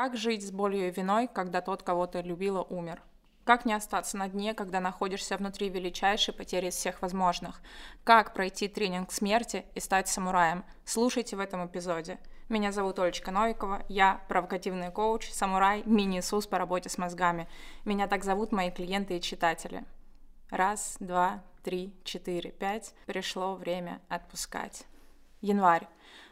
Как жить с болью и виной, когда тот, кого ты любила, умер? Как не остаться на дне, когда находишься внутри величайшей потери из всех возможных? Как пройти тренинг смерти и стать самураем? Слушайте в этом эпизоде. Меня зовут Олечка Новикова, я провокативный коуч, самурай, мини-Иисус по работе с мозгами. Меня так зовут мои клиенты и читатели. Раз, два, три, четыре, пять. Пришло время отпускать. Январь.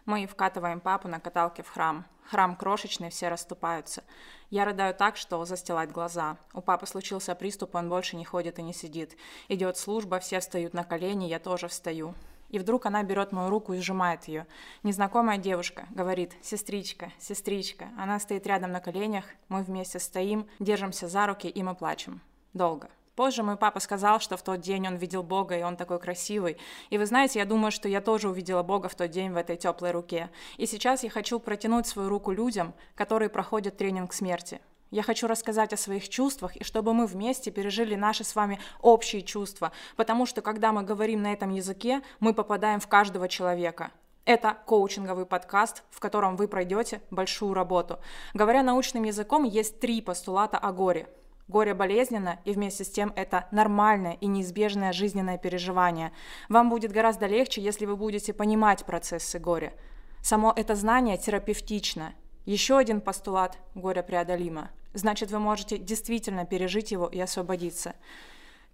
Мы вкатываем папу на каталке в храм. Храм крошечный, все расступаются. Я рыдаю так, что застилать глаза. У папы случился приступ, он больше не ходит и не сидит. Идет служба, все встают на колени, я тоже встаю. И вдруг она берет мою руку и сжимает ее. Незнакомая девушка говорит «Сестричка, сестричка». Она стоит рядом на коленях, мы вместе стоим, держимся за руки и мы плачем. Долго. Позже мой папа сказал, что в тот день он видел Бога, и он такой красивый. И вы знаете, я думаю, что я тоже увидела Бога в тот день в этой теплой руке. И сейчас я хочу протянуть свою руку людям, которые проходят тренинг смерти. Я хочу рассказать о своих чувствах, и чтобы мы вместе пережили наши с вами общие чувства, потому что когда мы говорим на этом языке, мы попадаем в каждого человека. Это коучинговый подкаст, в котором вы пройдете большую работу. Говоря научным языком, есть три постулата о горе. Горе болезненно, и вместе с тем это нормальное и неизбежное жизненное переживание. Вам будет гораздо легче, если вы будете понимать процессы горя. Само это знание терапевтично. Еще один постулат – горе преодолимо. Значит, вы можете действительно пережить его и освободиться.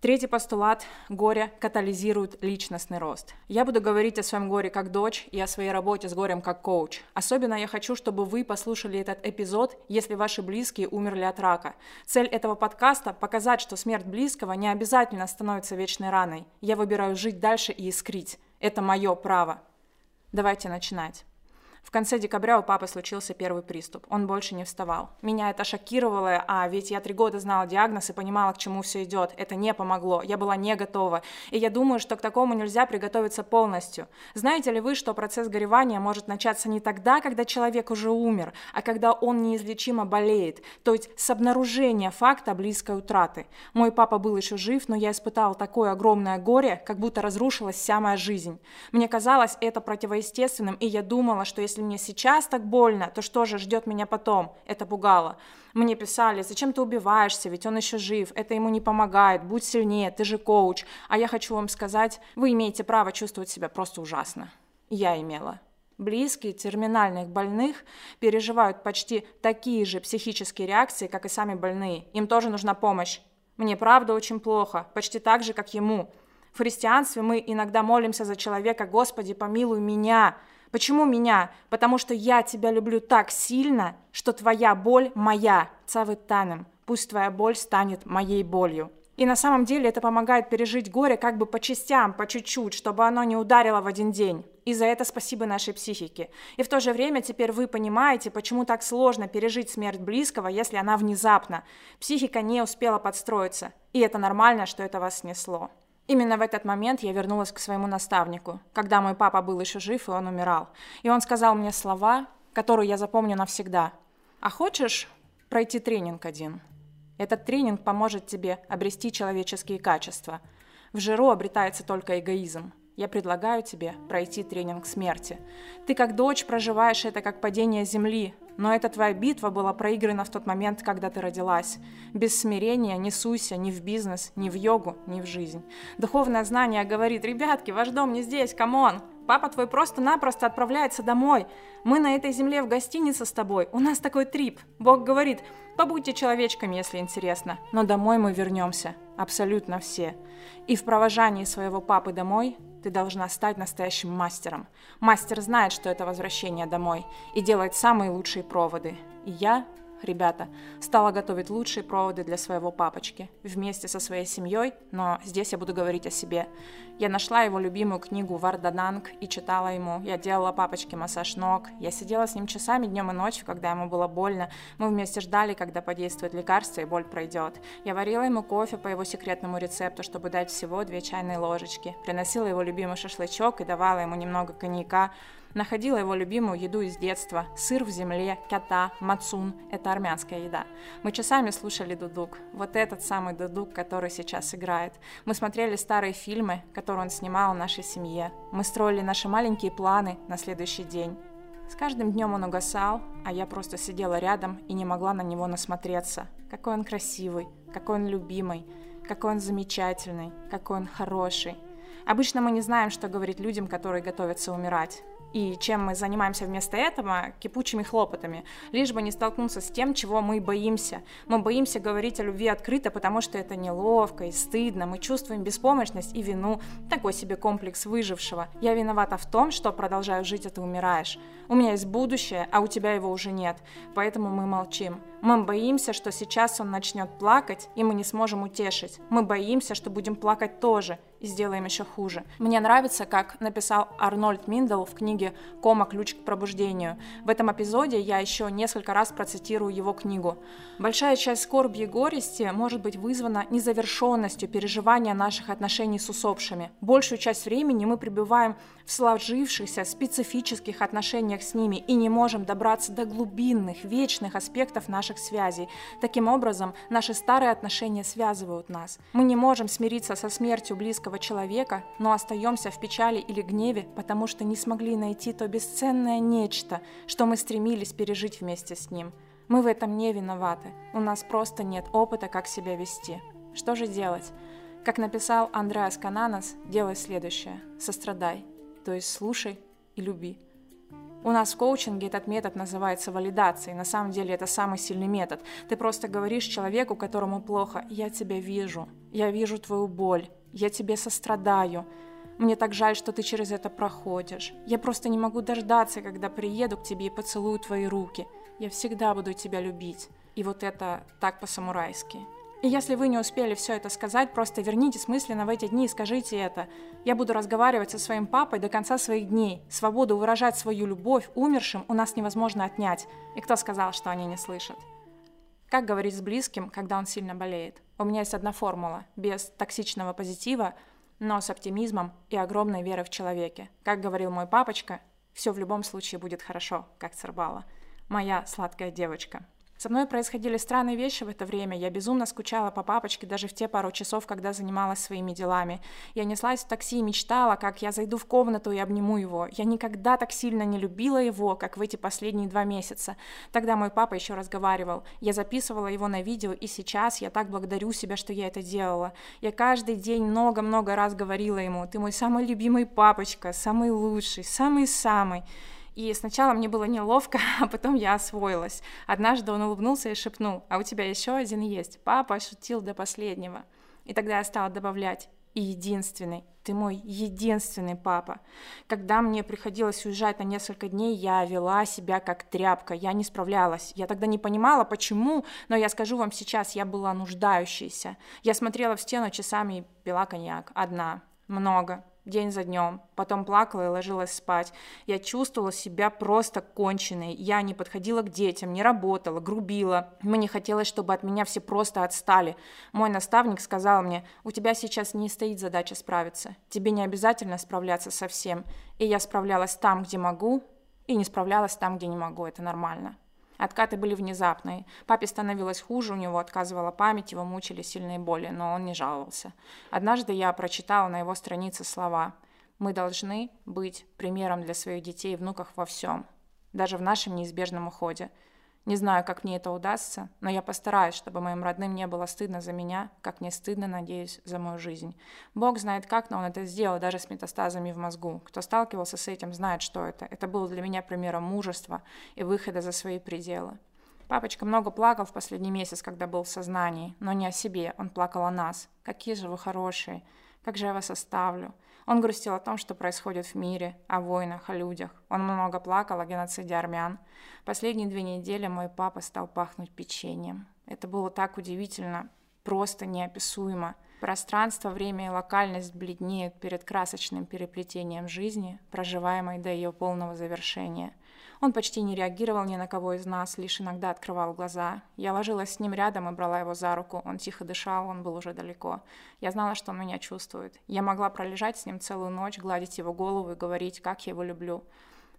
Третий постулат – горе катализирует личностный рост. Я буду говорить о своем горе как дочь и о своей работе с горем как коуч. Особенно я хочу, чтобы вы послушали этот эпизод, если ваши близкие умерли от рака. Цель этого подкаста – показать, что смерть близкого не обязательно становится вечной раной. Я выбираю жить дальше и искрить. Это мое право. Давайте начинать. В конце декабря у папы случился первый приступ. Он больше не вставал. Меня это шокировало, а ведь я три года знала диагноз и понимала, к чему все идет. Это не помогло. Я была не готова. И я думаю, что к такому нельзя приготовиться полностью. Знаете ли вы, что процесс горевания может начаться не тогда, когда человек уже умер, а когда он неизлечимо болеет, то есть с обнаружения факта близкой утраты. Мой папа был еще жив, но я испытала такое огромное горе, как будто разрушилась вся моя жизнь. Мне казалось это противоестественным, и я думала, что если если мне сейчас так больно, то что же ждет меня потом? Это пугало. Мне писали, зачем ты убиваешься, ведь он еще жив, это ему не помогает, будь сильнее, ты же коуч. А я хочу вам сказать, вы имеете право чувствовать себя просто ужасно. Я имела. Близкие терминальных больных переживают почти такие же психические реакции, как и сами больные. Им тоже нужна помощь. Мне правда очень плохо, почти так же, как ему. В христианстве мы иногда молимся за человека, Господи, помилуй меня. Почему меня? Потому что я тебя люблю так сильно, что твоя боль моя. Цавытанем. Пусть твоя боль станет моей болью. И на самом деле это помогает пережить горе как бы по частям, по чуть-чуть, чтобы оно не ударило в один день. И за это спасибо нашей психике. И в то же время теперь вы понимаете, почему так сложно пережить смерть близкого, если она внезапна. Психика не успела подстроиться. И это нормально, что это вас снесло. Именно в этот момент я вернулась к своему наставнику, когда мой папа был еще жив, и он умирал. И он сказал мне слова, которые я запомню навсегда. «А хочешь пройти тренинг один? Этот тренинг поможет тебе обрести человеческие качества. В жиру обретается только эгоизм. Я предлагаю тебе пройти тренинг смерти. Ты как дочь проживаешь это как падение земли, но эта твоя битва была проиграна в тот момент, когда ты родилась. Без смирения не суйся ни в бизнес, ни в йогу, ни в жизнь. Духовное знание говорит, ребятки, ваш дом не здесь, come on. Папа твой просто-напросто отправляется домой. Мы на этой земле в гостинице с тобой. У нас такой трип. Бог говорит, побудьте человечками, если интересно. Но домой мы вернемся. Абсолютно все. И в провожании своего папы домой ты должна стать настоящим мастером. Мастер знает, что это возвращение домой и делает самые лучшие проводы. И я ребята, стала готовить лучшие проводы для своего папочки вместе со своей семьей, но здесь я буду говорить о себе. Я нашла его любимую книгу Вардаданг и читала ему. Я делала папочке массаж ног. Я сидела с ним часами днем и ночью, когда ему было больно. Мы вместе ждали, когда подействует лекарство и боль пройдет. Я варила ему кофе по его секретному рецепту, чтобы дать всего две чайные ложечки. Приносила его любимый шашлычок и давала ему немного коньяка. Находила его любимую еду из детства – сыр в земле, кята, мацун – это армянская еда. Мы часами слушали дудук, вот этот самый дудук, который сейчас играет. Мы смотрели старые фильмы, которые он снимал в нашей семье. Мы строили наши маленькие планы на следующий день. С каждым днем он угасал, а я просто сидела рядом и не могла на него насмотреться. Какой он красивый, какой он любимый, какой он замечательный, какой он хороший. Обычно мы не знаем, что говорить людям, которые готовятся умирать. И чем мы занимаемся вместо этого? Кипучими хлопотами. Лишь бы не столкнуться с тем, чего мы боимся. Мы боимся говорить о любви открыто, потому что это неловко и стыдно. Мы чувствуем беспомощность и вину. Такой себе комплекс выжившего. Я виновата в том, что продолжаю жить, а ты умираешь. У меня есть будущее, а у тебя его уже нет. Поэтому мы молчим. Мы боимся, что сейчас он начнет плакать, и мы не сможем утешить. Мы боимся, что будем плакать тоже, и сделаем еще хуже. Мне нравится, как написал Арнольд Миндл в книге «Кома. Ключ к пробуждению». В этом эпизоде я еще несколько раз процитирую его книгу. «Большая часть скорби и горести может быть вызвана незавершенностью переживания наших отношений с усопшими. Большую часть времени мы пребываем в сложившихся специфических отношениях с ними и не можем добраться до глубинных, вечных аспектов наших связей. Таким образом, наши старые отношения связывают нас. Мы не можем смириться со смертью близкого человека, но остаемся в печали или гневе, потому что не смогли найти то бесценное нечто, что мы стремились пережить вместе с ним. Мы в этом не виноваты. У нас просто нет опыта, как себя вести. Что же делать? Как написал Андреас Кананас, делай следующее. Сострадай то есть слушай и люби. У нас в коучинге этот метод называется валидацией. На самом деле это самый сильный метод. Ты просто говоришь человеку, которому плохо, я тебя вижу, я вижу твою боль, я тебе сострадаю. Мне так жаль, что ты через это проходишь. Я просто не могу дождаться, когда приеду к тебе и поцелую твои руки. Я всегда буду тебя любить. И вот это так по-самурайски. И если вы не успели все это сказать, просто вернитесь мысленно в эти дни и скажите это. Я буду разговаривать со своим папой до конца своих дней. Свободу выражать свою любовь умершим у нас невозможно отнять. И кто сказал, что они не слышат? Как говорить с близким, когда он сильно болеет? У меня есть одна формула. Без токсичного позитива, но с оптимизмом и огромной верой в человеке. Как говорил мой папочка, все в любом случае будет хорошо, как Цербала. Моя сладкая девочка. Со мной происходили странные вещи в это время. Я безумно скучала по папочке даже в те пару часов, когда занималась своими делами. Я неслась в такси и мечтала, как я зайду в комнату и обниму его. Я никогда так сильно не любила его, как в эти последние два месяца. Тогда мой папа еще разговаривал. Я записывала его на видео, и сейчас я так благодарю себя, что я это делала. Я каждый день много-много раз говорила ему, ты мой самый любимый папочка, самый лучший, самый-самый. И сначала мне было неловко, а потом я освоилась. Однажды он улыбнулся и шепнул, а у тебя еще один есть. Папа шутил до последнего. И тогда я стала добавлять, и единственный. Ты мой единственный папа. Когда мне приходилось уезжать на несколько дней, я вела себя как тряпка, я не справлялась. Я тогда не понимала, почему, но я скажу вам сейчас, я была нуждающейся. Я смотрела в стену часами и пила коньяк. Одна. Много день за днем. Потом плакала и ложилась спать. Я чувствовала себя просто конченной. Я не подходила к детям, не работала, грубила. Мне хотелось, чтобы от меня все просто отстали. Мой наставник сказал мне, у тебя сейчас не стоит задача справиться. Тебе не обязательно справляться со всем. И я справлялась там, где могу, и не справлялась там, где не могу. Это нормально. Откаты были внезапные. Папе становилось хуже, у него отказывала память, его мучили сильные боли, но он не жаловался. Однажды я прочитала на его странице слова «Мы должны быть примером для своих детей и внуков во всем, даже в нашем неизбежном уходе. Не знаю, как мне это удастся, но я постараюсь, чтобы моим родным не было стыдно за меня, как мне стыдно, надеюсь, за мою жизнь. Бог знает как, но он это сделал даже с метастазами в мозгу. Кто сталкивался с этим, знает, что это. Это было для меня примером мужества и выхода за свои пределы. Папочка много плакал в последний месяц, когда был в сознании, но не о себе, он плакал о нас. Какие же вы хорошие, как же я вас оставлю. Он грустил о том, что происходит в мире, о войнах, о людях. Он много плакал о геноциде армян. Последние две недели мой папа стал пахнуть печеньем. Это было так удивительно, просто неописуемо. Пространство, время и локальность бледнеют перед красочным переплетением жизни, проживаемой до ее полного завершения – он почти не реагировал ни на кого из нас, лишь иногда открывал глаза. Я ложилась с ним рядом и брала его за руку. Он тихо дышал, он был уже далеко. Я знала, что он меня чувствует. Я могла пролежать с ним целую ночь, гладить его голову и говорить, как я его люблю.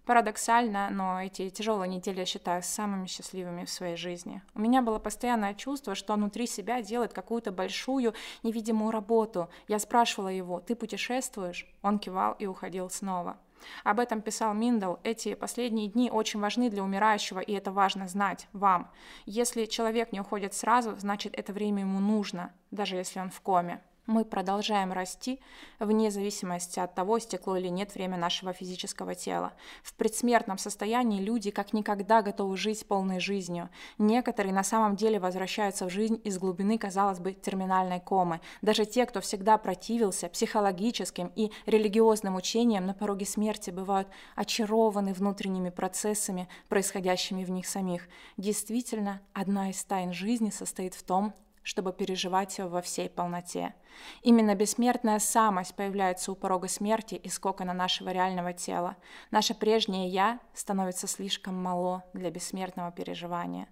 Парадоксально, но эти тяжелые недели я считаю самыми счастливыми в своей жизни. У меня было постоянное чувство, что он внутри себя делает какую-то большую невидимую работу. Я спрашивала его, ты путешествуешь? Он кивал и уходил снова. Об этом писал Миндал. Эти последние дни очень важны для умирающего, и это важно знать вам. Если человек не уходит сразу, значит это время ему нужно, даже если он в коме мы продолжаем расти вне зависимости от того, стекло или нет время нашего физического тела. В предсмертном состоянии люди как никогда готовы жить полной жизнью. Некоторые на самом деле возвращаются в жизнь из глубины, казалось бы, терминальной комы. Даже те, кто всегда противился психологическим и религиозным учениям, на пороге смерти бывают очарованы внутренними процессами, происходящими в них самих. Действительно, одна из тайн жизни состоит в том, чтобы переживать его во всей полноте. Именно бессмертная самость появляется у порога смерти из кокона нашего реального тела. Наше прежнее «я» становится слишком мало для бессмертного переживания.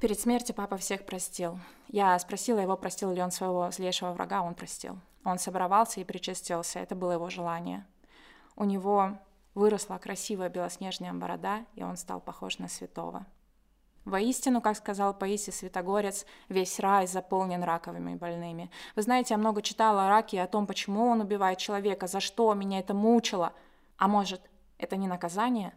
Перед смертью папа всех простил. Я спросила его, простил ли он своего злейшего врага, он простил. Он собрался и причастился, это было его желание. У него выросла красивая белоснежная борода, и он стал похож на святого. Воистину, как сказал Паисий Святогорец, весь рай заполнен раковыми больными. Вы знаете, я много читала о раке и о том, почему он убивает человека, за что меня это мучило. А может, это не наказание?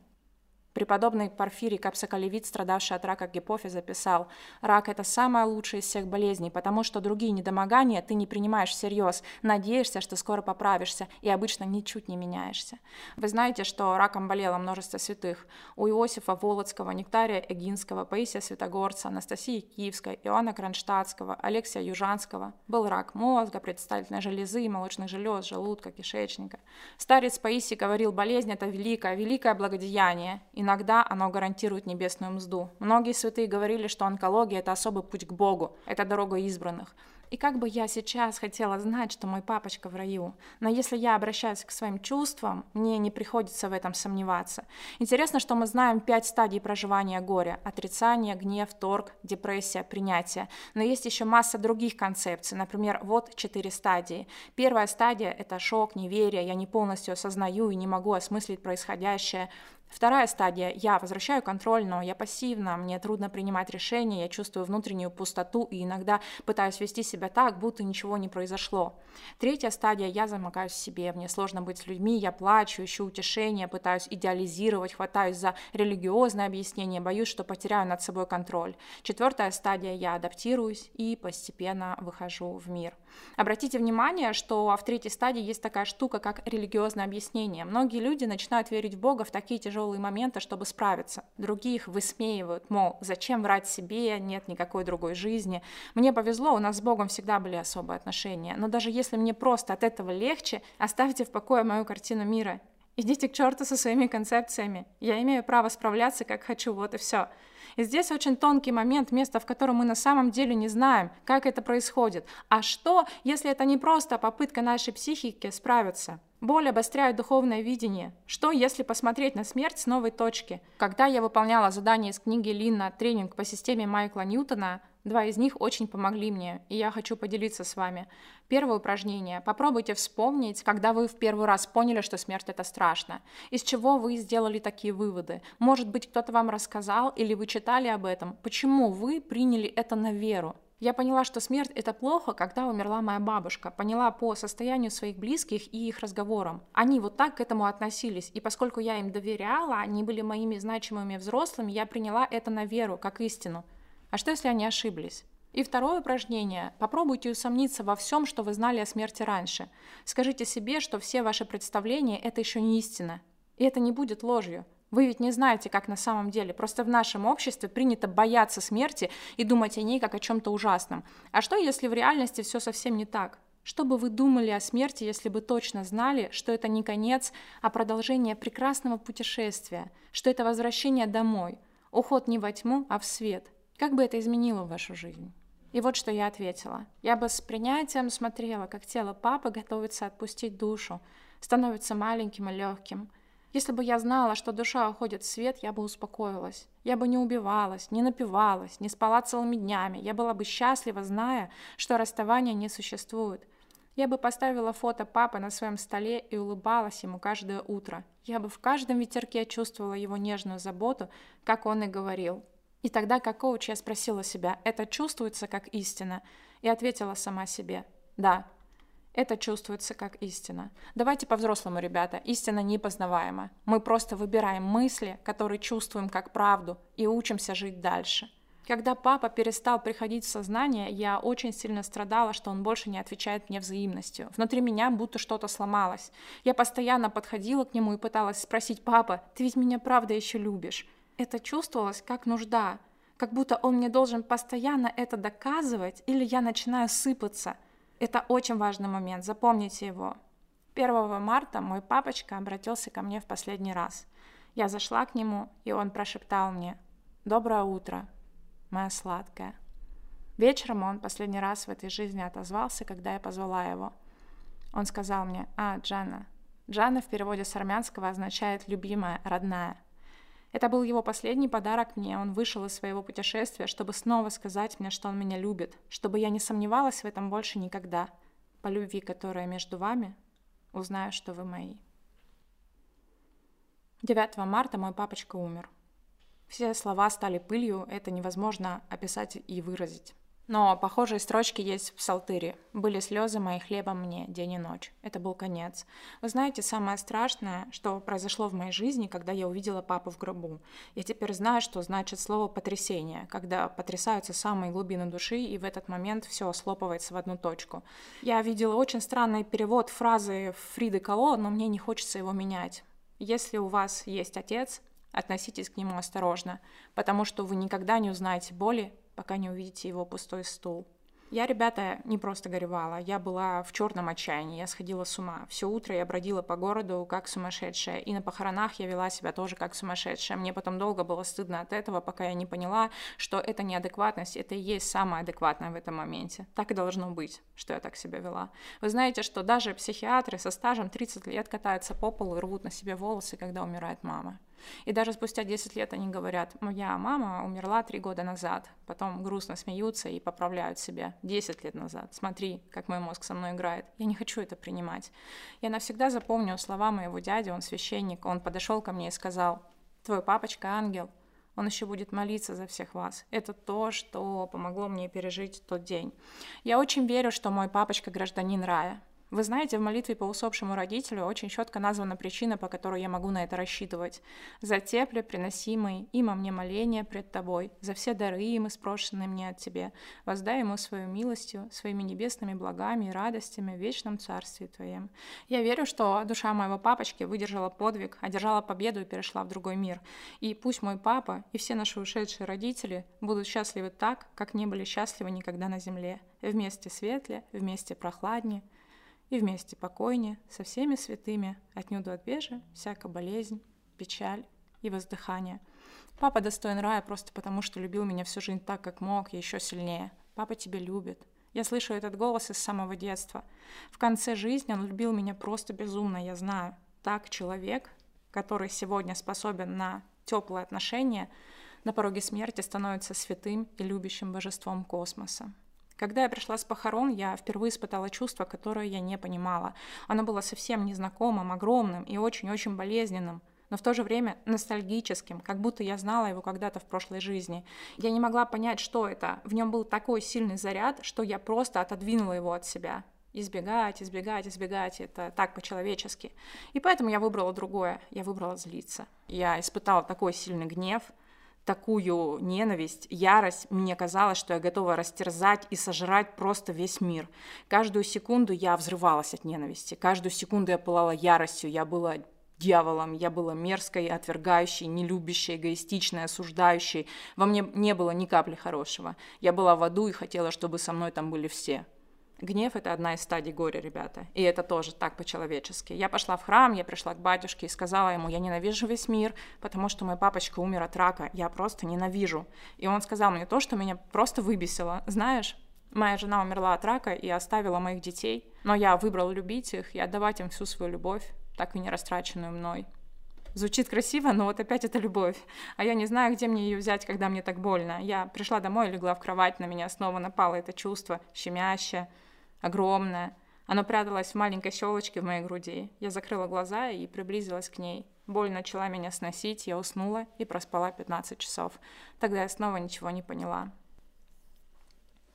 Преподобный Порфирий Капсакалевит, страдавший от рака гипофиза, писал, «Рак – это самая лучшая из всех болезней, потому что другие недомогания ты не принимаешь всерьез, надеешься, что скоро поправишься, и обычно ничуть не меняешься». Вы знаете, что раком болело множество святых. У Иосифа Володского, Нектария Эгинского, Паисия Святогорца, Анастасии Киевской, Иоанна Кронштадтского, Алексия Южанского был рак мозга, предстательной железы, молочных желез, желудка, кишечника. Старец Паисий говорил, болезнь – это великое, великое благодеяние, и Иногда оно гарантирует небесную мзду. Многие святые говорили, что онкология – это особый путь к Богу, это дорога избранных. И как бы я сейчас хотела знать, что мой папочка в раю. Но если я обращаюсь к своим чувствам, мне не приходится в этом сомневаться. Интересно, что мы знаем пять стадий проживания горя. Отрицание, гнев, торг, депрессия, принятие. Но есть еще масса других концепций. Например, вот четыре стадии. Первая стадия – это шок, неверие, я не полностью осознаю и не могу осмыслить происходящее. Вторая стадия – я возвращаю контроль, но я пассивна, мне трудно принимать решения, я чувствую внутреннюю пустоту и иногда пытаюсь вести себя так, будто ничего не произошло. Третья стадия – я замыкаюсь в себе, мне сложно быть с людьми, я плачу, ищу утешения, пытаюсь идеализировать, хватаюсь за религиозное объяснение, боюсь, что потеряю над собой контроль. Четвертая стадия – я адаптируюсь и постепенно выхожу в мир. Обратите внимание, что в третьей стадии есть такая штука, как религиозное объяснение. Многие люди начинают верить в Бога в такие тяжелые моменты, чтобы справиться. Другие их высмеивают, мол, зачем врать себе, нет никакой другой жизни. Мне повезло, у нас с Богом всегда были особые отношения. Но даже если мне просто от этого легче, оставьте в покое мою картину мира. Идите к черту со своими концепциями. Я имею право справляться, как хочу, вот и все. И здесь очень тонкий момент, место, в котором мы на самом деле не знаем, как это происходит. А что, если это не просто попытка нашей психики справиться? Боль обостряет духовное видение. Что, если посмотреть на смерть с новой точки? Когда я выполняла задание из книги Линна «Тренинг по системе Майкла Ньютона», Два из них очень помогли мне, и я хочу поделиться с вами. Первое упражнение. Попробуйте вспомнить, когда вы в первый раз поняли, что смерть это страшно. Из чего вы сделали такие выводы? Может быть, кто-то вам рассказал или вы читали об этом? Почему вы приняли это на веру? Я поняла, что смерть – это плохо, когда умерла моя бабушка. Поняла по состоянию своих близких и их разговорам. Они вот так к этому относились. И поскольку я им доверяла, они были моими значимыми взрослыми, я приняла это на веру, как истину. А что, если они ошиблись? И второе упражнение. Попробуйте усомниться во всем, что вы знали о смерти раньше. Скажите себе, что все ваши представления – это еще не истина. И это не будет ложью. Вы ведь не знаете, как на самом деле. Просто в нашем обществе принято бояться смерти и думать о ней как о чем-то ужасном. А что, если в реальности все совсем не так? Что бы вы думали о смерти, если бы точно знали, что это не конец, а продолжение прекрасного путешествия, что это возвращение домой, уход не во тьму, а в свет – как бы это изменило вашу жизнь? И вот что я ответила. Я бы с принятием смотрела, как тело папы готовится отпустить душу, становится маленьким и легким. Если бы я знала, что душа уходит в свет, я бы успокоилась. Я бы не убивалась, не напивалась, не спала целыми днями. Я была бы счастлива, зная, что расставания не существует. Я бы поставила фото папы на своем столе и улыбалась ему каждое утро. Я бы в каждом ветерке чувствовала его нежную заботу, как он и говорил – и тогда, как коуч, я спросила себя, это чувствуется как истина? И ответила сама себе, да. Это чувствуется как истина. Давайте по-взрослому, ребята. Истина непознаваема. Мы просто выбираем мысли, которые чувствуем как правду, и учимся жить дальше. Когда папа перестал приходить в сознание, я очень сильно страдала, что он больше не отвечает мне взаимностью. Внутри меня будто что-то сломалось. Я постоянно подходила к нему и пыталась спросить, папа, ты ведь меня правда еще любишь? Это чувствовалось как нужда, как будто он мне должен постоянно это доказывать, или я начинаю сыпаться – это очень важный момент, запомните его. 1 марта мой папочка обратился ко мне в последний раз. Я зашла к нему, и он прошептал мне «Доброе утро, моя сладкая». Вечером он последний раз в этой жизни отозвался, когда я позвала его. Он сказал мне «А, Джана». Джана в переводе с армянского означает «любимая, родная». Это был его последний подарок мне. Он вышел из своего путешествия, чтобы снова сказать мне, что он меня любит, чтобы я не сомневалась в этом больше никогда. По любви, которая между вами, узнаю, что вы мои. 9 марта мой папочка умер. Все слова стали пылью, это невозможно описать и выразить. Но похожие строчки есть в Псалтыре. «Были слезы мои хлебом мне день и ночь». Это был конец. Вы знаете, самое страшное, что произошло в моей жизни, когда я увидела папу в гробу. Я теперь знаю, что значит слово «потрясение», когда потрясаются самые глубины души, и в этот момент все слопывается в одну точку. Я видела очень странный перевод фразы Фриды Кало, но мне не хочется его менять. Если у вас есть отец, относитесь к нему осторожно, потому что вы никогда не узнаете боли, пока не увидите его пустой стул. Я, ребята, не просто горевала, я была в черном отчаянии, я сходила с ума. Все утро я бродила по городу как сумасшедшая, и на похоронах я вела себя тоже как сумасшедшая. Мне потом долго было стыдно от этого, пока я не поняла, что это неадекватность, это и есть самое адекватное в этом моменте. Так и должно быть, что я так себя вела. Вы знаете, что даже психиатры со стажем 30 лет катаются по полу и рвут на себе волосы, когда умирает мама. И даже спустя 10 лет они говорят, моя мама умерла 3 года назад, потом грустно смеются и поправляют себя 10 лет назад. Смотри, как мой мозг со мной играет. Я не хочу это принимать. Я навсегда запомню слова моего дяди, он священник, он подошел ко мне и сказал, твой папочка ангел, он еще будет молиться за всех вас. Это то, что помогло мне пережить тот день. Я очень верю, что мой папочка гражданин рая. Вы знаете, в молитве по усопшему родителю очень четко названа причина, по которой я могу на это рассчитывать. За тепле, приносимые им о мне моления пред тобой, за все дары им, испрошенные мне от тебе, воздай ему свою милостью, своими небесными благами и радостями в вечном царстве твоем. Я верю, что душа моего папочки выдержала подвиг, одержала победу и перешла в другой мир. И пусть мой папа и все наши ушедшие родители будут счастливы так, как не были счастливы никогда на земле. Вместе светле, вместе прохладнее, и вместе покойнее со всеми святыми отнюдь от бежа всяка болезнь, печаль и воздыхание. Папа достоин рая просто потому, что любил меня всю жизнь так, как мог, и еще сильнее. Папа тебя любит. Я слышу этот голос из самого детства. В конце жизни он любил меня просто безумно, я знаю. Так человек, который сегодня способен на теплые отношения, на пороге смерти становится святым и любящим божеством космоса. Когда я пришла с похорон, я впервые испытала чувство, которое я не понимала. Оно было совсем незнакомым, огромным и очень-очень болезненным, но в то же время ностальгическим, как будто я знала его когда-то в прошлой жизни. Я не могла понять, что это. В нем был такой сильный заряд, что я просто отодвинула его от себя. Избегать, избегать, избегать, это так по-человечески. И поэтому я выбрала другое, я выбрала злиться. Я испытала такой сильный гнев – такую ненависть, ярость, мне казалось, что я готова растерзать и сожрать просто весь мир. Каждую секунду я взрывалась от ненависти, каждую секунду я пылала яростью, я была дьяволом, я была мерзкой, отвергающей, нелюбящей, эгоистичной, осуждающей. Во мне не было ни капли хорошего. Я была в аду и хотела, чтобы со мной там были все. Гнев — это одна из стадий горя, ребята. И это тоже так по-человечески. Я пошла в храм, я пришла к батюшке и сказала ему, я ненавижу весь мир, потому что мой папочка умер от рака. Я просто ненавижу. И он сказал мне то, что меня просто выбесило. Знаешь, моя жена умерла от рака и оставила моих детей, но я выбрал любить их и отдавать им всю свою любовь, так и не растраченную мной. Звучит красиво, но вот опять это любовь. А я не знаю, где мне ее взять, когда мне так больно. Я пришла домой, легла в кровать, на меня снова напало это чувство, щемящее, огромное. Оно пряталось в маленькой щелочке в моей груди. Я закрыла глаза и приблизилась к ней. Боль начала меня сносить, я уснула и проспала 15 часов. Тогда я снова ничего не поняла.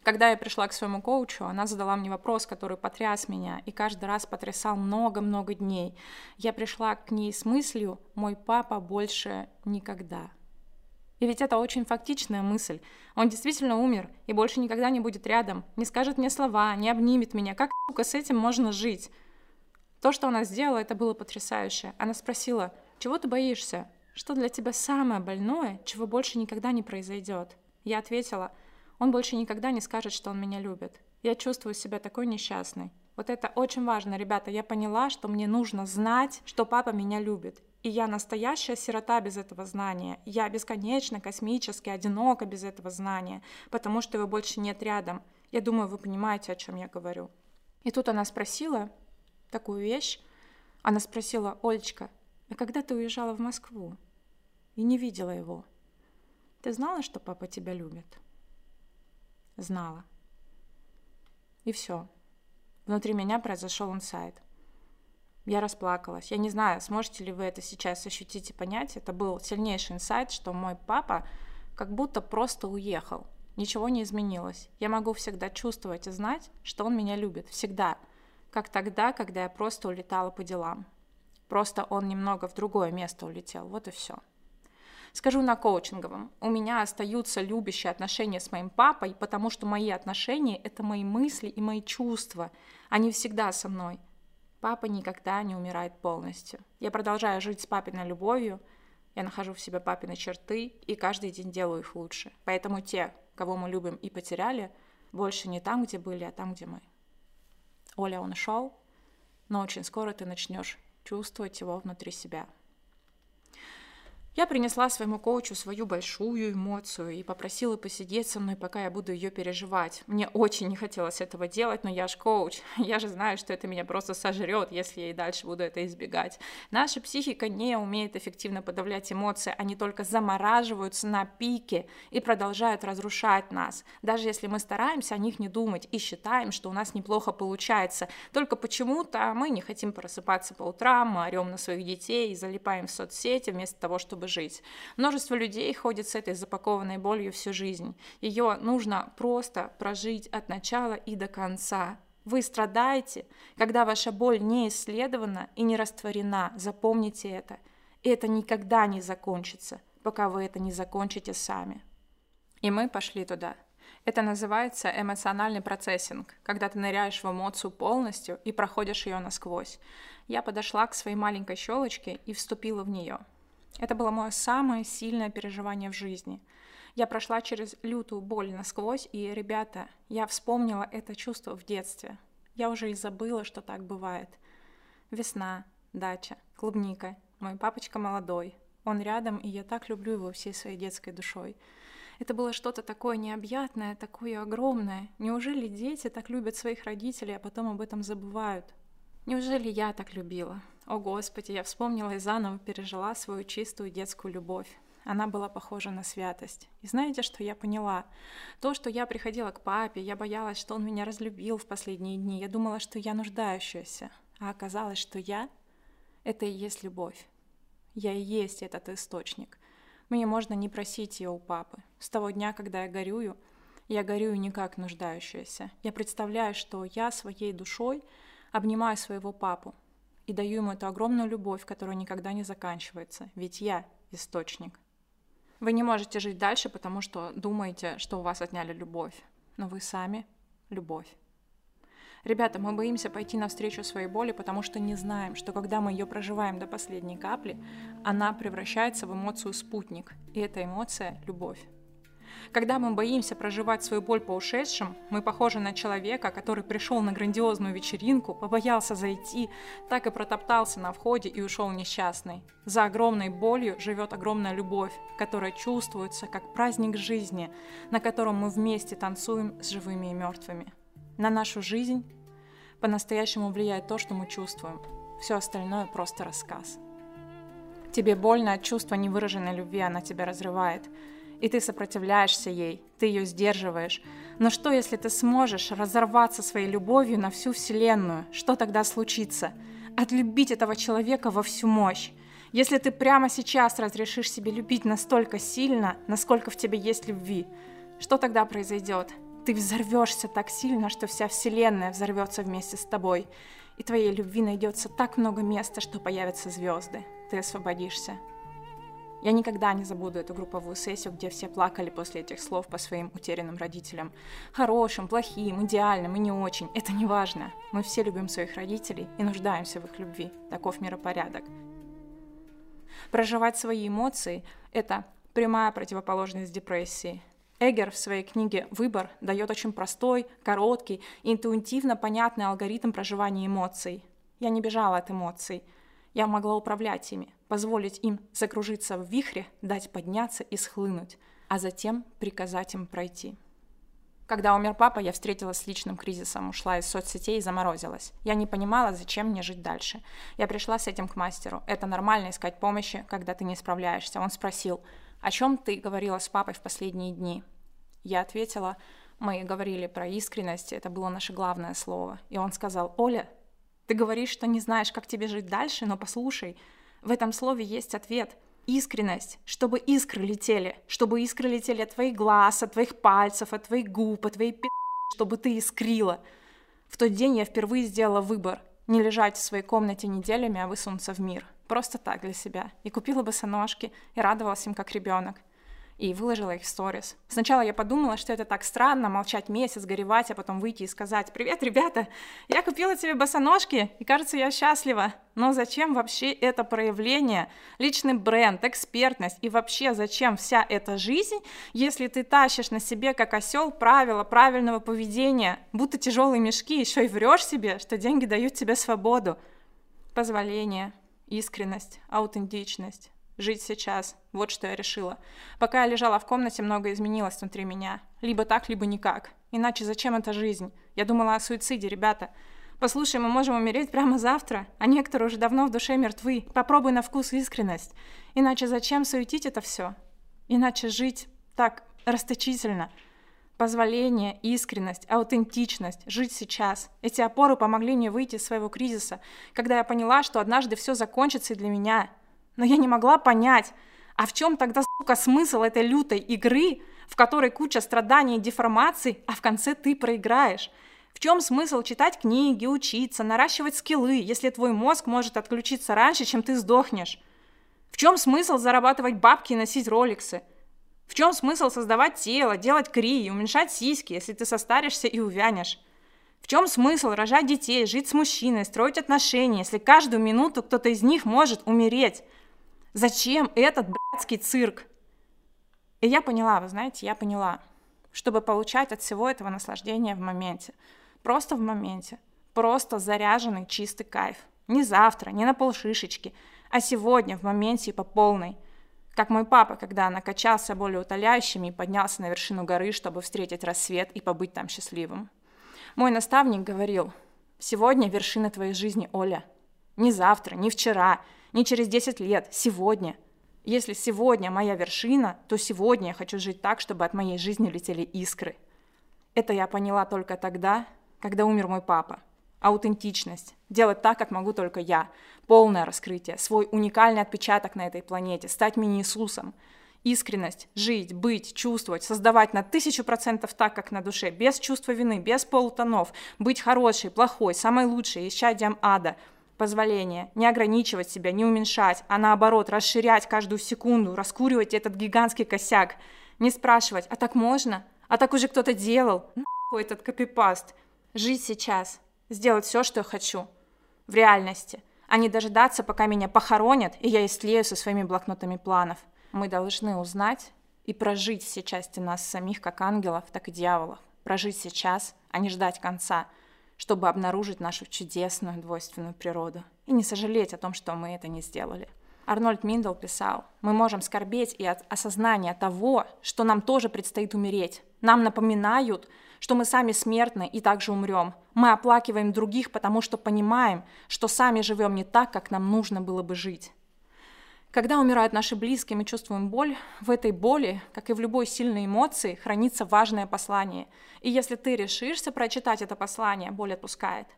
Когда я пришла к своему коучу, она задала мне вопрос, который потряс меня, и каждый раз потрясал много-много дней. Я пришла к ней с мыслью «мой папа больше никогда». И ведь это очень фактичная мысль. Он действительно умер и больше никогда не будет рядом, не скажет мне слова, не обнимет меня. Как, сука, с этим можно жить? То, что она сделала, это было потрясающе. Она спросила, чего ты боишься? Что для тебя самое больное, чего больше никогда не произойдет? Я ответила, он больше никогда не скажет, что он меня любит. Я чувствую себя такой несчастной. Вот это очень важно, ребята. Я поняла, что мне нужно знать, что папа меня любит. И я настоящая сирота без этого знания. Я бесконечно, космически, одинока без этого знания, потому что его больше нет рядом. Я думаю, вы понимаете, о чем я говорю. И тут она спросила такую вещь. Она спросила, Олечка, а когда ты уезжала в Москву и не видела его, ты знала, что папа тебя любит? Знала. И все. Внутри меня произошел инсайт. Я расплакалась. Я не знаю, сможете ли вы это сейчас ощутить и понять. Это был сильнейший инсайт, что мой папа как будто просто уехал. Ничего не изменилось. Я могу всегда чувствовать и знать, что он меня любит. Всегда. Как тогда, когда я просто улетала по делам. Просто он немного в другое место улетел. Вот и все. Скажу на коучинговом. У меня остаются любящие отношения с моим папой, потому что мои отношения — это мои мысли и мои чувства. Они всегда со мной. Папа никогда не умирает полностью. Я продолжаю жить с папиной любовью, я нахожу в себе папины черты и каждый день делаю их лучше. Поэтому те, кого мы любим и потеряли, больше не там, где были, а там, где мы. Оля, он ушел, но очень скоро ты начнешь чувствовать его внутри себя. Я принесла своему коучу свою большую эмоцию и попросила посидеть со мной, пока я буду ее переживать. Мне очень не хотелось этого делать, но я же коуч. Я же знаю, что это меня просто сожрет, если я и дальше буду это избегать. Наша психика не умеет эффективно подавлять эмоции, они только замораживаются на пике и продолжают разрушать нас. Даже если мы стараемся о них не думать и считаем, что у нас неплохо получается, только почему-то мы не хотим просыпаться по утрам, мы орем на своих детей и залипаем в соцсети вместо того, чтобы чтобы жить. Множество людей ходит с этой запакованной болью всю жизнь. Ее нужно просто прожить от начала и до конца. Вы страдаете, когда ваша боль не исследована и не растворена. Запомните это. И это никогда не закончится, пока вы это не закончите сами. И мы пошли туда. Это называется эмоциональный процессинг, когда ты ныряешь в эмоцию полностью и проходишь ее насквозь. Я подошла к своей маленькой щелочке и вступила в нее. Это было мое самое сильное переживание в жизни. Я прошла через лютую боль насквозь, и, ребята, я вспомнила это чувство в детстве. Я уже и забыла, что так бывает. Весна, дача, клубника, мой папочка молодой. Он рядом, и я так люблю его всей своей детской душой. Это было что-то такое необъятное, такое огромное. Неужели дети так любят своих родителей, а потом об этом забывают? Неужели я так любила? О Господи, я вспомнила и заново пережила свою чистую детскую любовь. Она была похожа на святость. И знаете, что я поняла? То, что я приходила к папе, я боялась, что он меня разлюбил в последние дни. Я думала, что я нуждающаяся. А оказалось, что я — это и есть любовь. Я и есть этот источник. Мне можно не просить ее у папы. С того дня, когда я горюю, я горюю не как нуждающаяся. Я представляю, что я своей душой обнимаю своего папу, и даю ему эту огромную любовь, которая никогда не заканчивается, ведь я источник. Вы не можете жить дальше, потому что думаете, что у вас отняли любовь, но вы сами — любовь. Ребята, мы боимся пойти навстречу своей боли, потому что не знаем, что когда мы ее проживаем до последней капли, она превращается в эмоцию спутник, и эта эмоция — любовь. Когда мы боимся проживать свою боль по ушедшим, мы похожи на человека, который пришел на грандиозную вечеринку, побоялся зайти, так и протоптался на входе и ушел несчастный. За огромной болью живет огромная любовь, которая чувствуется как праздник жизни, на котором мы вместе танцуем с живыми и мертвыми. На нашу жизнь по-настоящему влияет то, что мы чувствуем. Все остальное просто рассказ. Тебе больно от чувства невыраженной любви, она тебя разрывает и ты сопротивляешься ей, ты ее сдерживаешь. Но что, если ты сможешь разорваться своей любовью на всю Вселенную? Что тогда случится? Отлюбить этого человека во всю мощь. Если ты прямо сейчас разрешишь себе любить настолько сильно, насколько в тебе есть любви, что тогда произойдет? Ты взорвешься так сильно, что вся вселенная взорвется вместе с тобой. И твоей любви найдется так много места, что появятся звезды. Ты освободишься. Я никогда не забуду эту групповую сессию, где все плакали после этих слов по своим утерянным родителям. Хорошим, плохим, идеальным и не очень. Это не важно. Мы все любим своих родителей и нуждаемся в их любви. Таков миропорядок. Проживать свои эмоции – это прямая противоположность депрессии. Эггер в своей книге «Выбор» дает очень простой, короткий интуитивно понятный алгоритм проживания эмоций. Я не бежала от эмоций. Я могла управлять ими, позволить им закружиться в вихре, дать подняться и схлынуть, а затем приказать им пройти. Когда умер папа, я встретилась с личным кризисом, ушла из соцсетей и заморозилась. Я не понимала, зачем мне жить дальше. Я пришла с этим к мастеру. Это нормально искать помощи, когда ты не справляешься. Он спросил, о чем ты говорила с папой в последние дни? Я ответила, мы говорили про искренность, это было наше главное слово. И он сказал, Оля, ты говоришь, что не знаешь, как тебе жить дальше, но послушай, в этом слове есть ответ. Искренность, чтобы искры летели, чтобы искры летели от твоих глаз, от твоих пальцев, от твоих губ, от твоей пи***, чтобы ты искрила. В тот день я впервые сделала выбор не лежать в своей комнате неделями, а высунуться в мир. Просто так для себя. И купила босоножки, и радовалась им как ребенок и выложила их в сторис. Сначала я подумала, что это так странно, молчать месяц, горевать, а потом выйти и сказать «Привет, ребята, я купила тебе босоножки, и кажется, я счастлива». Но зачем вообще это проявление, личный бренд, экспертность и вообще зачем вся эта жизнь, если ты тащишь на себе как осел правила правильного поведения, будто тяжелые мешки, еще и врешь себе, что деньги дают тебе свободу, позволение, искренность, аутентичность жить сейчас. Вот что я решила. Пока я лежала в комнате, многое изменилось внутри меня. Либо так, либо никак. Иначе зачем эта жизнь? Я думала о суициде, ребята. Послушай, мы можем умереть прямо завтра, а некоторые уже давно в душе мертвы. Попробуй на вкус искренность. Иначе зачем суетить это все? Иначе жить так расточительно. Позволение, искренность, аутентичность, жить сейчас. Эти опоры помогли мне выйти из своего кризиса, когда я поняла, что однажды все закончится и для меня, но я не могла понять, а в чем тогда, сука, смысл этой лютой игры, в которой куча страданий и деформаций, а в конце ты проиграешь? В чем смысл читать книги, учиться, наращивать скиллы, если твой мозг может отключиться раньше, чем ты сдохнешь? В чем смысл зарабатывать бабки и носить роликсы? В чем смысл создавать тело, делать крии, уменьшать сиськи, если ты состаришься и увянешь? В чем смысл рожать детей, жить с мужчиной, строить отношения, если каждую минуту кто-то из них может умереть? Зачем этот блядский цирк? И я поняла, вы знаете, я поняла, чтобы получать от всего этого наслаждение в моменте. Просто в моменте. Просто заряженный чистый кайф. Не завтра, не на полшишечки, а сегодня, в моменте и по полной. Как мой папа, когда накачался более утоляющими и поднялся на вершину горы, чтобы встретить рассвет и побыть там счастливым. Мой наставник говорил, сегодня вершина твоей жизни, Оля. Не завтра, не вчера, не через 10 лет, сегодня. Если сегодня моя вершина, то сегодня я хочу жить так, чтобы от моей жизни летели искры. Это я поняла только тогда, когда умер мой папа. Аутентичность. Делать так, как могу только я. Полное раскрытие. Свой уникальный отпечаток на этой планете. Стать мини-Иисусом. Искренность. Жить, быть, чувствовать, создавать на тысячу процентов так, как на душе. Без чувства вины, без полутонов. Быть хорошей, плохой, самой лучшей, исчадием ада – позволение, не ограничивать себя, не уменьшать, а наоборот расширять каждую секунду, раскуривать этот гигантский косяк, не спрашивать, а так можно? А так уже кто-то делал? Нахуй этот копипаст. Жить сейчас, сделать все, что я хочу, в реальности, а не дожидаться, пока меня похоронят, и я истлею со своими блокнотами планов. Мы должны узнать и прожить все части нас самих, как ангелов, так и дьяволов. Прожить сейчас, а не ждать конца – чтобы обнаружить нашу чудесную двойственную природу и не сожалеть о том, что мы это не сделали. Арнольд Миндл писал, мы можем скорбеть и от осознания того, что нам тоже предстоит умереть. Нам напоминают, что мы сами смертны и также умрем. Мы оплакиваем других, потому что понимаем, что сами живем не так, как нам нужно было бы жить. Когда умирают наши близкие, мы чувствуем боль. В этой боли, как и в любой сильной эмоции, хранится важное послание. И если ты решишься прочитать это послание, боль отпускает.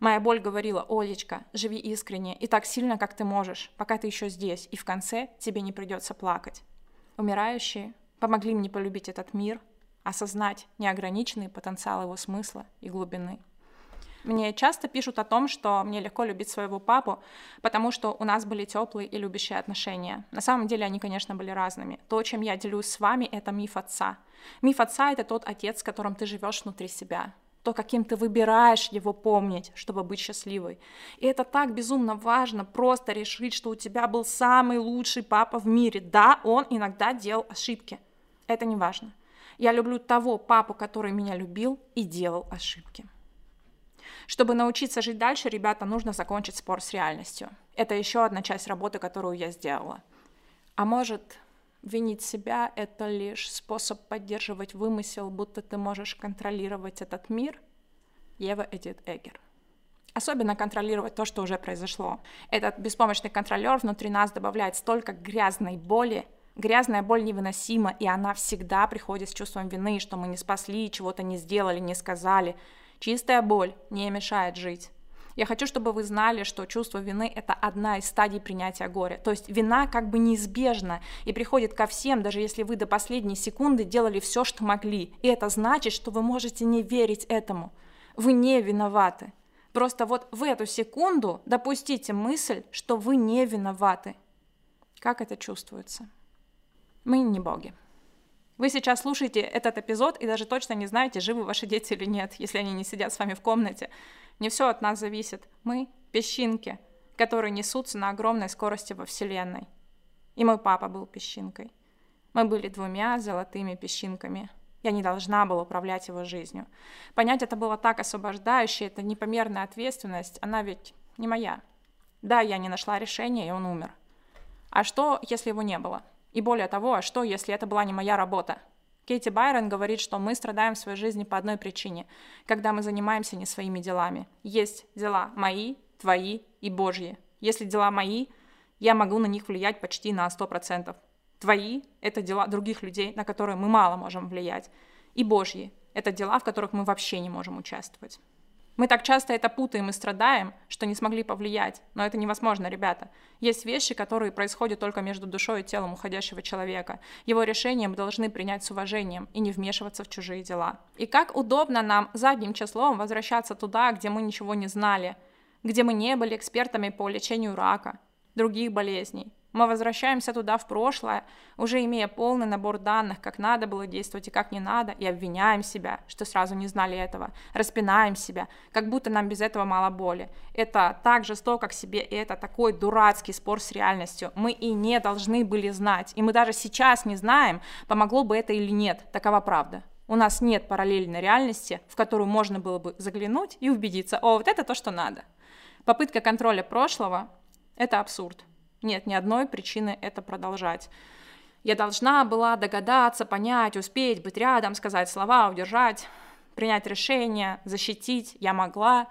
Моя боль говорила, Олечка, живи искренне и так сильно, как ты можешь, пока ты еще здесь, и в конце тебе не придется плакать. Умирающие помогли мне полюбить этот мир, осознать неограниченный потенциал его смысла и глубины. Мне часто пишут о том, что мне легко любить своего папу, потому что у нас были теплые и любящие отношения. На самом деле они, конечно, были разными. То, чем я делюсь с вами, это миф отца. Миф отца — это тот отец, с которым ты живешь внутри себя то, каким ты выбираешь его помнить, чтобы быть счастливой. И это так безумно важно, просто решить, что у тебя был самый лучший папа в мире. Да, он иногда делал ошибки. Это не важно. Я люблю того папу, который меня любил и делал ошибки. Чтобы научиться жить дальше, ребята, нужно закончить спор с реальностью. Это еще одна часть работы, которую я сделала. А может, винить себя — это лишь способ поддерживать вымысел, будто ты можешь контролировать этот мир? Ева Эдит Эггер. Особенно контролировать то, что уже произошло. Этот беспомощный контролер внутри нас добавляет столько грязной боли, Грязная боль невыносима, и она всегда приходит с чувством вины, что мы не спасли, чего-то не сделали, не сказали. Чистая боль не мешает жить. Я хочу, чтобы вы знали, что чувство вины – это одна из стадий принятия горя. То есть вина как бы неизбежна и приходит ко всем, даже если вы до последней секунды делали все, что могли. И это значит, что вы можете не верить этому. Вы не виноваты. Просто вот в эту секунду допустите мысль, что вы не виноваты. Как это чувствуется? Мы не боги. Вы сейчас слушаете этот эпизод и даже точно не знаете, живы ваши дети или нет, если они не сидят с вами в комнате. Не все от нас зависит. Мы — песчинки, которые несутся на огромной скорости во Вселенной. И мой папа был песчинкой. Мы были двумя золотыми песчинками. Я не должна была управлять его жизнью. Понять это было так освобождающе, это непомерная ответственность, она ведь не моя. Да, я не нашла решения, и он умер. А что, если его не было? И более того, а что, если это была не моя работа? Кейти Байрон говорит, что мы страдаем в своей жизни по одной причине, когда мы занимаемся не своими делами. Есть дела мои, твои и Божьи. Если дела мои, я могу на них влиять почти на 100%. Твои — это дела других людей, на которые мы мало можем влиять. И Божьи — это дела, в которых мы вообще не можем участвовать. Мы так часто это путаем и страдаем, что не смогли повлиять. Но это невозможно, ребята. Есть вещи, которые происходят только между душой и телом уходящего человека. Его решение мы должны принять с уважением и не вмешиваться в чужие дела. И как удобно нам задним числом возвращаться туда, где мы ничего не знали, где мы не были экспертами по лечению рака, других болезней, мы возвращаемся туда в прошлое, уже имея полный набор данных, как надо было действовать и как не надо, и обвиняем себя, что сразу не знали этого, распинаем себя, как будто нам без этого мало боли. Это так жестоко к себе, и это такой дурацкий спор с реальностью. Мы и не должны были знать, и мы даже сейчас не знаем, помогло бы это или нет, такова правда. У нас нет параллельной реальности, в которую можно было бы заглянуть и убедиться, о, вот это то, что надо. Попытка контроля прошлого – это абсурд. Нет ни одной причины это продолжать. Я должна была догадаться, понять, успеть, быть рядом, сказать слова, удержать, принять решение, защитить. Я могла,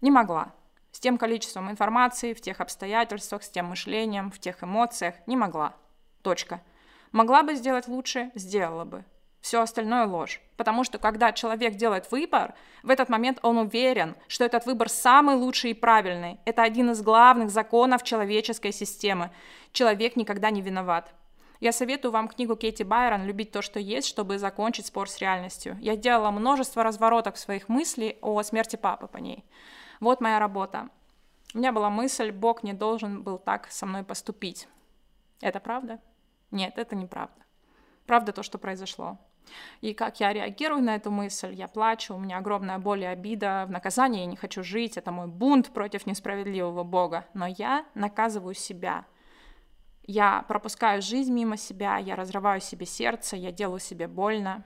не могла. С тем количеством информации, в тех обстоятельствах, с тем мышлением, в тех эмоциях не могла. Точка. Могла бы сделать лучше, сделала бы все остальное ложь. Потому что когда человек делает выбор, в этот момент он уверен, что этот выбор самый лучший и правильный. Это один из главных законов человеческой системы. Человек никогда не виноват. Я советую вам книгу Кейти Байрон «Любить то, что есть», чтобы закончить спор с реальностью. Я делала множество разворотов своих мыслей о смерти папы по ней. Вот моя работа. У меня была мысль, Бог не должен был так со мной поступить. Это правда? Нет, это неправда. Правда то, что произошло. И как я реагирую на эту мысль? Я плачу, у меня огромная боль и обида, в наказании я не хочу жить, это мой бунт против несправедливого Бога. Но я наказываю себя. Я пропускаю жизнь мимо себя, я разрываю себе сердце, я делаю себе больно.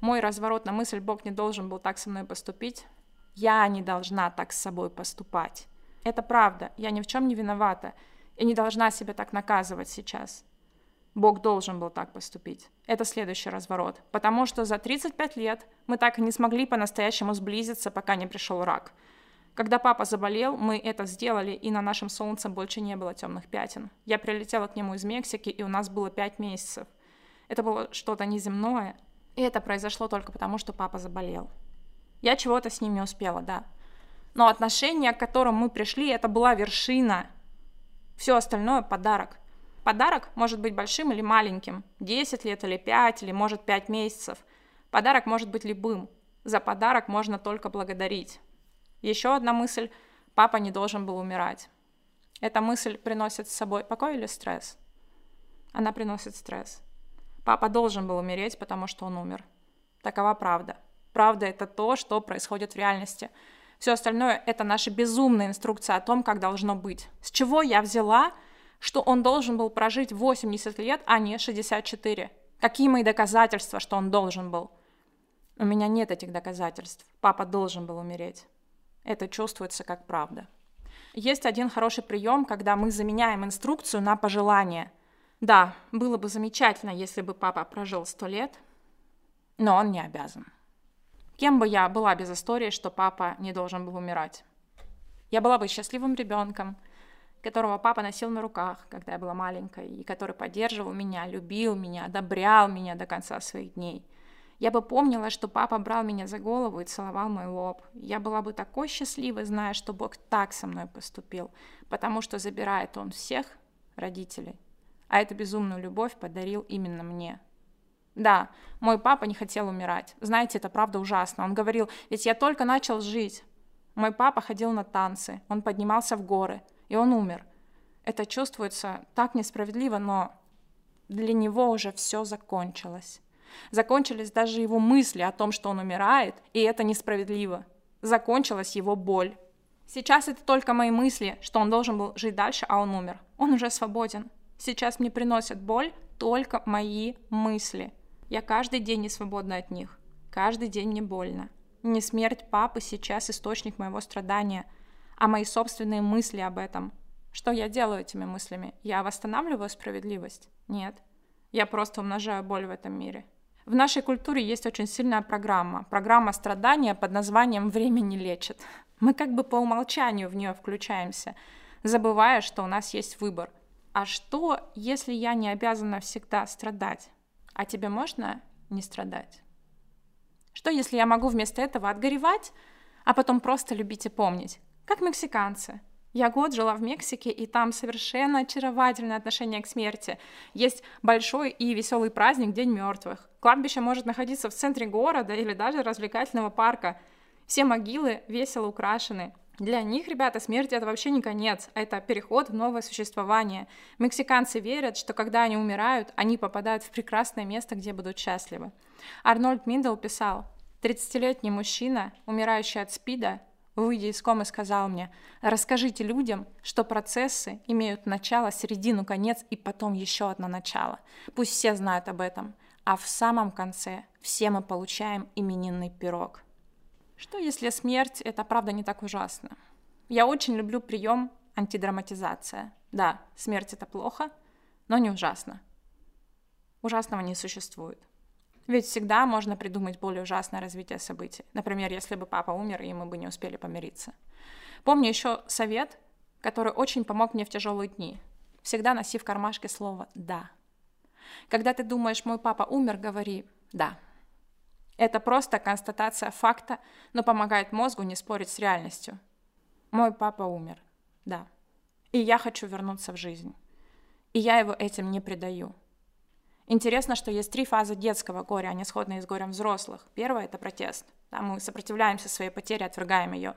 Мой разворот на мысль «Бог не должен был так со мной поступить», я не должна так с собой поступать. Это правда, я ни в чем не виновата и не должна себя так наказывать сейчас. Бог должен был так поступить. Это следующий разворот. Потому что за 35 лет мы так и не смогли по-настоящему сблизиться, пока не пришел рак. Когда папа заболел, мы это сделали, и на нашем солнце больше не было темных пятен. Я прилетела к нему из Мексики, и у нас было 5 месяцев. Это было что-то неземное, и это произошло только потому, что папа заболел. Я чего-то с ним не успела, да. Но отношения, к которым мы пришли, это была вершина. Все остальное — подарок — Подарок может быть большим или маленьким, 10 лет или 5, или может 5 месяцев. Подарок может быть любым. За подарок можно только благодарить. Еще одна мысль – папа не должен был умирать. Эта мысль приносит с собой покой или стресс? Она приносит стресс. Папа должен был умереть, потому что он умер. Такова правда. Правда – это то, что происходит в реальности. Все остальное – это наша безумная инструкция о том, как должно быть. С чего я взяла, что он должен был прожить 80 лет, а не 64? Какие мои доказательства, что он должен был? У меня нет этих доказательств. Папа должен был умереть. Это чувствуется как правда. Есть один хороший прием, когда мы заменяем инструкцию на пожелание. Да, было бы замечательно, если бы папа прожил сто лет, но он не обязан. Кем бы я была без истории, что папа не должен был умирать? Я была бы счастливым ребенком, которого папа носил на руках, когда я была маленькой, и который поддерживал меня, любил меня, одобрял меня до конца своих дней – я бы помнила, что папа брал меня за голову и целовал мой лоб. Я была бы такой счастливой, зная, что Бог так со мной поступил, потому что забирает Он всех родителей. А эту безумную любовь подарил именно мне. Да, мой папа не хотел умирать. Знаете, это правда ужасно. Он говорил, ведь я только начал жить. Мой папа ходил на танцы, он поднимался в горы, и он умер. Это чувствуется так несправедливо, но для него уже все закончилось. Закончились даже его мысли о том, что он умирает, и это несправедливо. Закончилась его боль. Сейчас это только мои мысли, что он должен был жить дальше, а он умер. Он уже свободен. Сейчас мне приносят боль только мои мысли. Я каждый день не свободна от них. Каждый день мне больно. Не смерть папы сейчас источник моего страдания, а мои собственные мысли об этом. Что я делаю этими мыслями? Я восстанавливаю справедливость? Нет. Я просто умножаю боль в этом мире. В нашей культуре есть очень сильная программа. Программа страдания под названием «Время не лечит». Мы как бы по умолчанию в нее включаемся, забывая, что у нас есть выбор. А что, если я не обязана всегда страдать? А тебе можно не страдать? Что, если я могу вместо этого отгоревать, а потом просто любить и помнить? Как мексиканцы – я год жила в Мексике, и там совершенно очаровательное отношение к смерти. Есть большой и веселый праздник День мертвых. Кладбище может находиться в центре города или даже развлекательного парка. Все могилы весело украшены. Для них, ребята, смерть это вообще не конец, а это переход в новое существование. Мексиканцы верят, что когда они умирают, они попадают в прекрасное место, где будут счастливы. Арнольд Миндл писал, 30-летний мужчина, умирающий от СПИДа, выйдя из комы, сказал мне, расскажите людям, что процессы имеют начало, середину, конец и потом еще одно начало. Пусть все знают об этом. А в самом конце все мы получаем именинный пирог. Что если смерть – это правда не так ужасно? Я очень люблю прием антидраматизация. Да, смерть – это плохо, но не ужасно. Ужасного не существует. Ведь всегда можно придумать более ужасное развитие событий. Например, если бы папа умер, и мы бы не успели помириться. Помню еще совет, который очень помог мне в тяжелые дни. Всегда носи в кармашке слово «да». Когда ты думаешь, мой папа умер, говори «да». Это просто констатация факта, но помогает мозгу не спорить с реальностью. Мой папа умер, да. И я хочу вернуться в жизнь. И я его этим не предаю. Интересно, что есть три фазы детского горя, они сходны с горем взрослых. Первая – это протест. Да, мы сопротивляемся своей потере, отвергаем ее.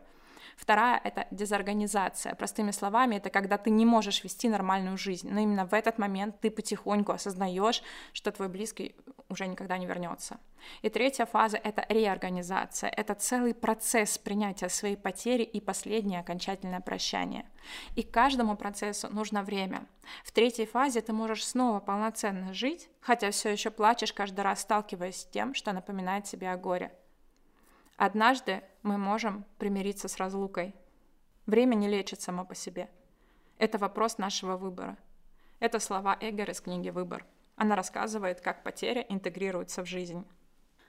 Вторая – это дезорганизация. Простыми словами, это когда ты не можешь вести нормальную жизнь. Но именно в этот момент ты потихоньку осознаешь, что твой близкий уже никогда не вернется. И третья фаза – это реорганизация. Это целый процесс принятия своей потери и последнее окончательное прощание. И каждому процессу нужно время. В третьей фазе ты можешь снова полноценно жить, хотя все еще плачешь каждый раз, сталкиваясь с тем, что напоминает тебе о горе. Однажды мы можем примириться с разлукой. Время не лечит само по себе. Это вопрос нашего выбора. Это слова Эггер из книги «Выбор». Она рассказывает, как потеря интегрируется в жизнь.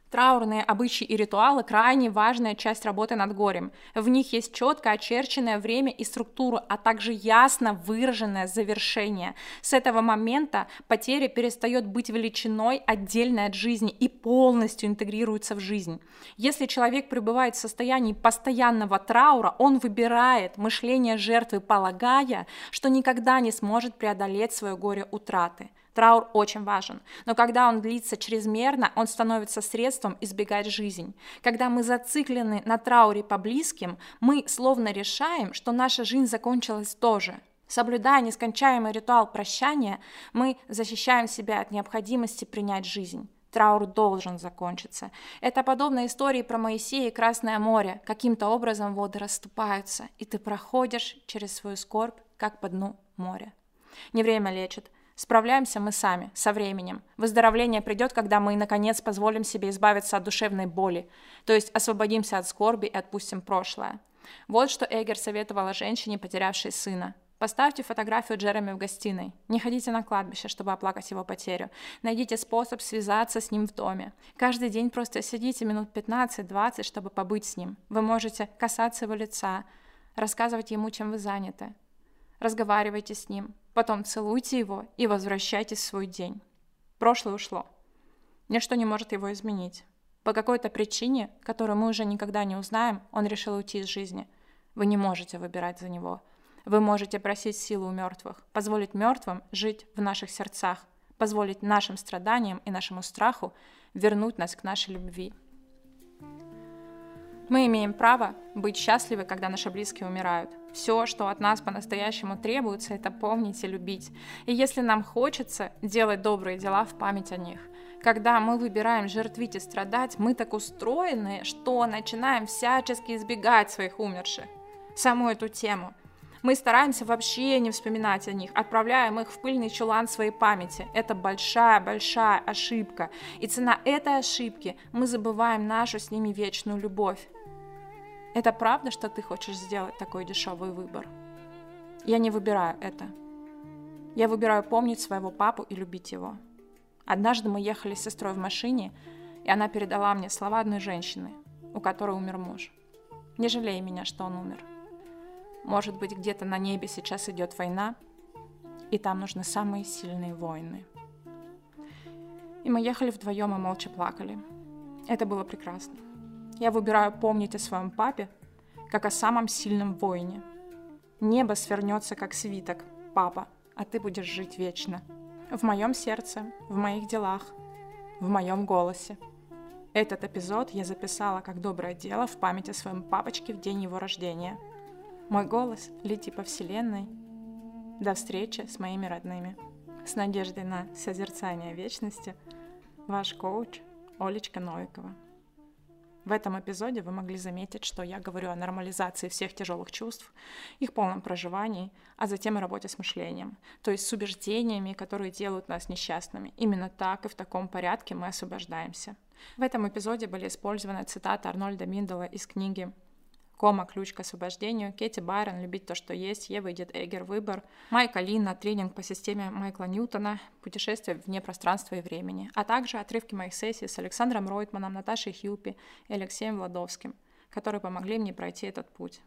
Траурные обычаи и ритуалы – крайне важная часть работы над горем. В них есть четко очерченное время и структура, а также ясно выраженное завершение. С этого момента потеря перестает быть величиной отдельной от жизни и полностью интегрируется в жизнь. Если человек пребывает в состоянии постоянного траура, он выбирает мышление жертвы, полагая, что никогда не сможет преодолеть свое горе утраты – Траур очень важен, но когда он длится чрезмерно, он становится средством избегать жизнь. Когда мы зациклены на трауре по близким, мы словно решаем, что наша жизнь закончилась тоже. Соблюдая нескончаемый ритуал прощания, мы защищаем себя от необходимости принять жизнь. Траур должен закончиться. Это подобно истории про Моисея и Красное море. Каким-то образом воды расступаются, и ты проходишь через свою скорбь, как по дну моря. Не время лечит. Справляемся мы сами, со временем. Выздоровление придет, когда мы, наконец, позволим себе избавиться от душевной боли, то есть освободимся от скорби и отпустим прошлое. Вот что Эгер советовала женщине, потерявшей сына. Поставьте фотографию Джереми в гостиной. Не ходите на кладбище, чтобы оплакать его потерю. Найдите способ связаться с ним в доме. Каждый день просто сидите минут 15-20, чтобы побыть с ним. Вы можете касаться его лица, рассказывать ему, чем вы заняты. Разговаривайте с ним, Потом целуйте его и возвращайтесь в свой день. Прошлое ушло. Ничто не может его изменить. По какой-то причине, которую мы уже никогда не узнаем, он решил уйти из жизни. Вы не можете выбирать за него. Вы можете просить силу у мертвых, позволить мертвым жить в наших сердцах, позволить нашим страданиям и нашему страху вернуть нас к нашей любви. Мы имеем право быть счастливы, когда наши близкие умирают. Все, что от нас по-настоящему требуется, это помнить и любить. И если нам хочется делать добрые дела в память о них, когда мы выбираем жертвить и страдать, мы так устроены, что начинаем всячески избегать своих умерших. Саму эту тему. Мы стараемся вообще не вспоминать о них, отправляем их в пыльный чулан своей памяти. Это большая-большая ошибка. И цена этой ошибки мы забываем нашу с ними вечную любовь. Это правда, что ты хочешь сделать такой дешевый выбор? Я не выбираю это. Я выбираю помнить своего папу и любить его. Однажды мы ехали с сестрой в машине, и она передала мне слова одной женщины, у которой умер муж. Не жалей меня, что он умер. Может быть, где-то на небе сейчас идет война, и там нужны самые сильные воины. И мы ехали вдвоем и молча плакали. Это было прекрасно. Я выбираю помнить о своем папе, как о самом сильном воине. Небо свернется, как свиток, папа, а ты будешь жить вечно. В моем сердце, в моих делах, в моем голосе. Этот эпизод я записала как доброе дело в память о своем папочке в день его рождения. Мой голос лети по вселенной. До встречи с моими родными. С надеждой на созерцание вечности. Ваш коуч Олечка Новикова. В этом эпизоде вы могли заметить, что я говорю о нормализации всех тяжелых чувств, их полном проживании, а затем и работе с мышлением, то есть с убеждениями, которые делают нас несчастными. Именно так и в таком порядке мы освобождаемся. В этом эпизоде были использованы цитаты Арнольда Миндела из книги Кома «Ключ к освобождению», Кэти Байрон «Любить то, что есть», Ева Эдит Эггер «Выбор», Майка Лина «Тренинг по системе Майкла Ньютона», «Путешествие вне пространства и времени», а также отрывки моих сессий с Александром Ройтманом, Наташей Хьюпи и Алексеем Владовским, которые помогли мне пройти этот путь.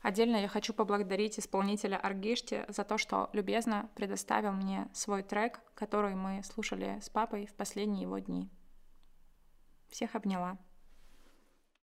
Отдельно я хочу поблагодарить исполнителя Аргишти за то, что любезно предоставил мне свой трек, который мы слушали с папой в последние его дни. Всех обняла.